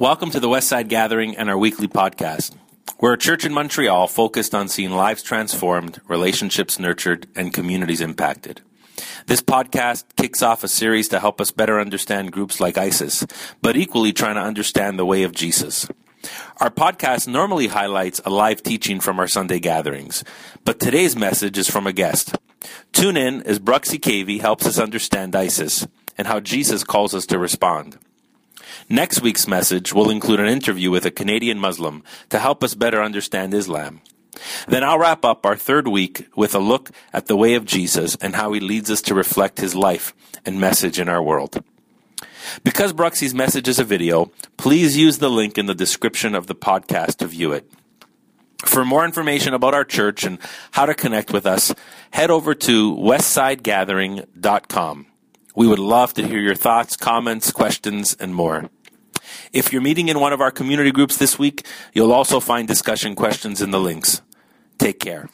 Welcome to the Westside Gathering and our weekly podcast. We're a church in Montreal focused on seeing lives transformed, relationships nurtured, and communities impacted. This podcast kicks off a series to help us better understand groups like ISIS, but equally trying to understand the way of Jesus. Our podcast normally highlights a live teaching from our Sunday gatherings, but today's message is from a guest. Tune in as Bruxy Cavey helps us understand ISIS and how Jesus calls us to respond. Next week's message will include an interview with a Canadian Muslim to help us better understand Islam. Then I'll wrap up our third week with a look at the way of Jesus and how he leads us to reflect his life and message in our world. Because Bruxy's message is a video, please use the link in the description of the podcast to view it. For more information about our church and how to connect with us, head over to westsidegathering.com. We would love to hear your thoughts, comments, questions, and more. If you're meeting in one of our community groups this week, you'll also find discussion questions in the links. Take care.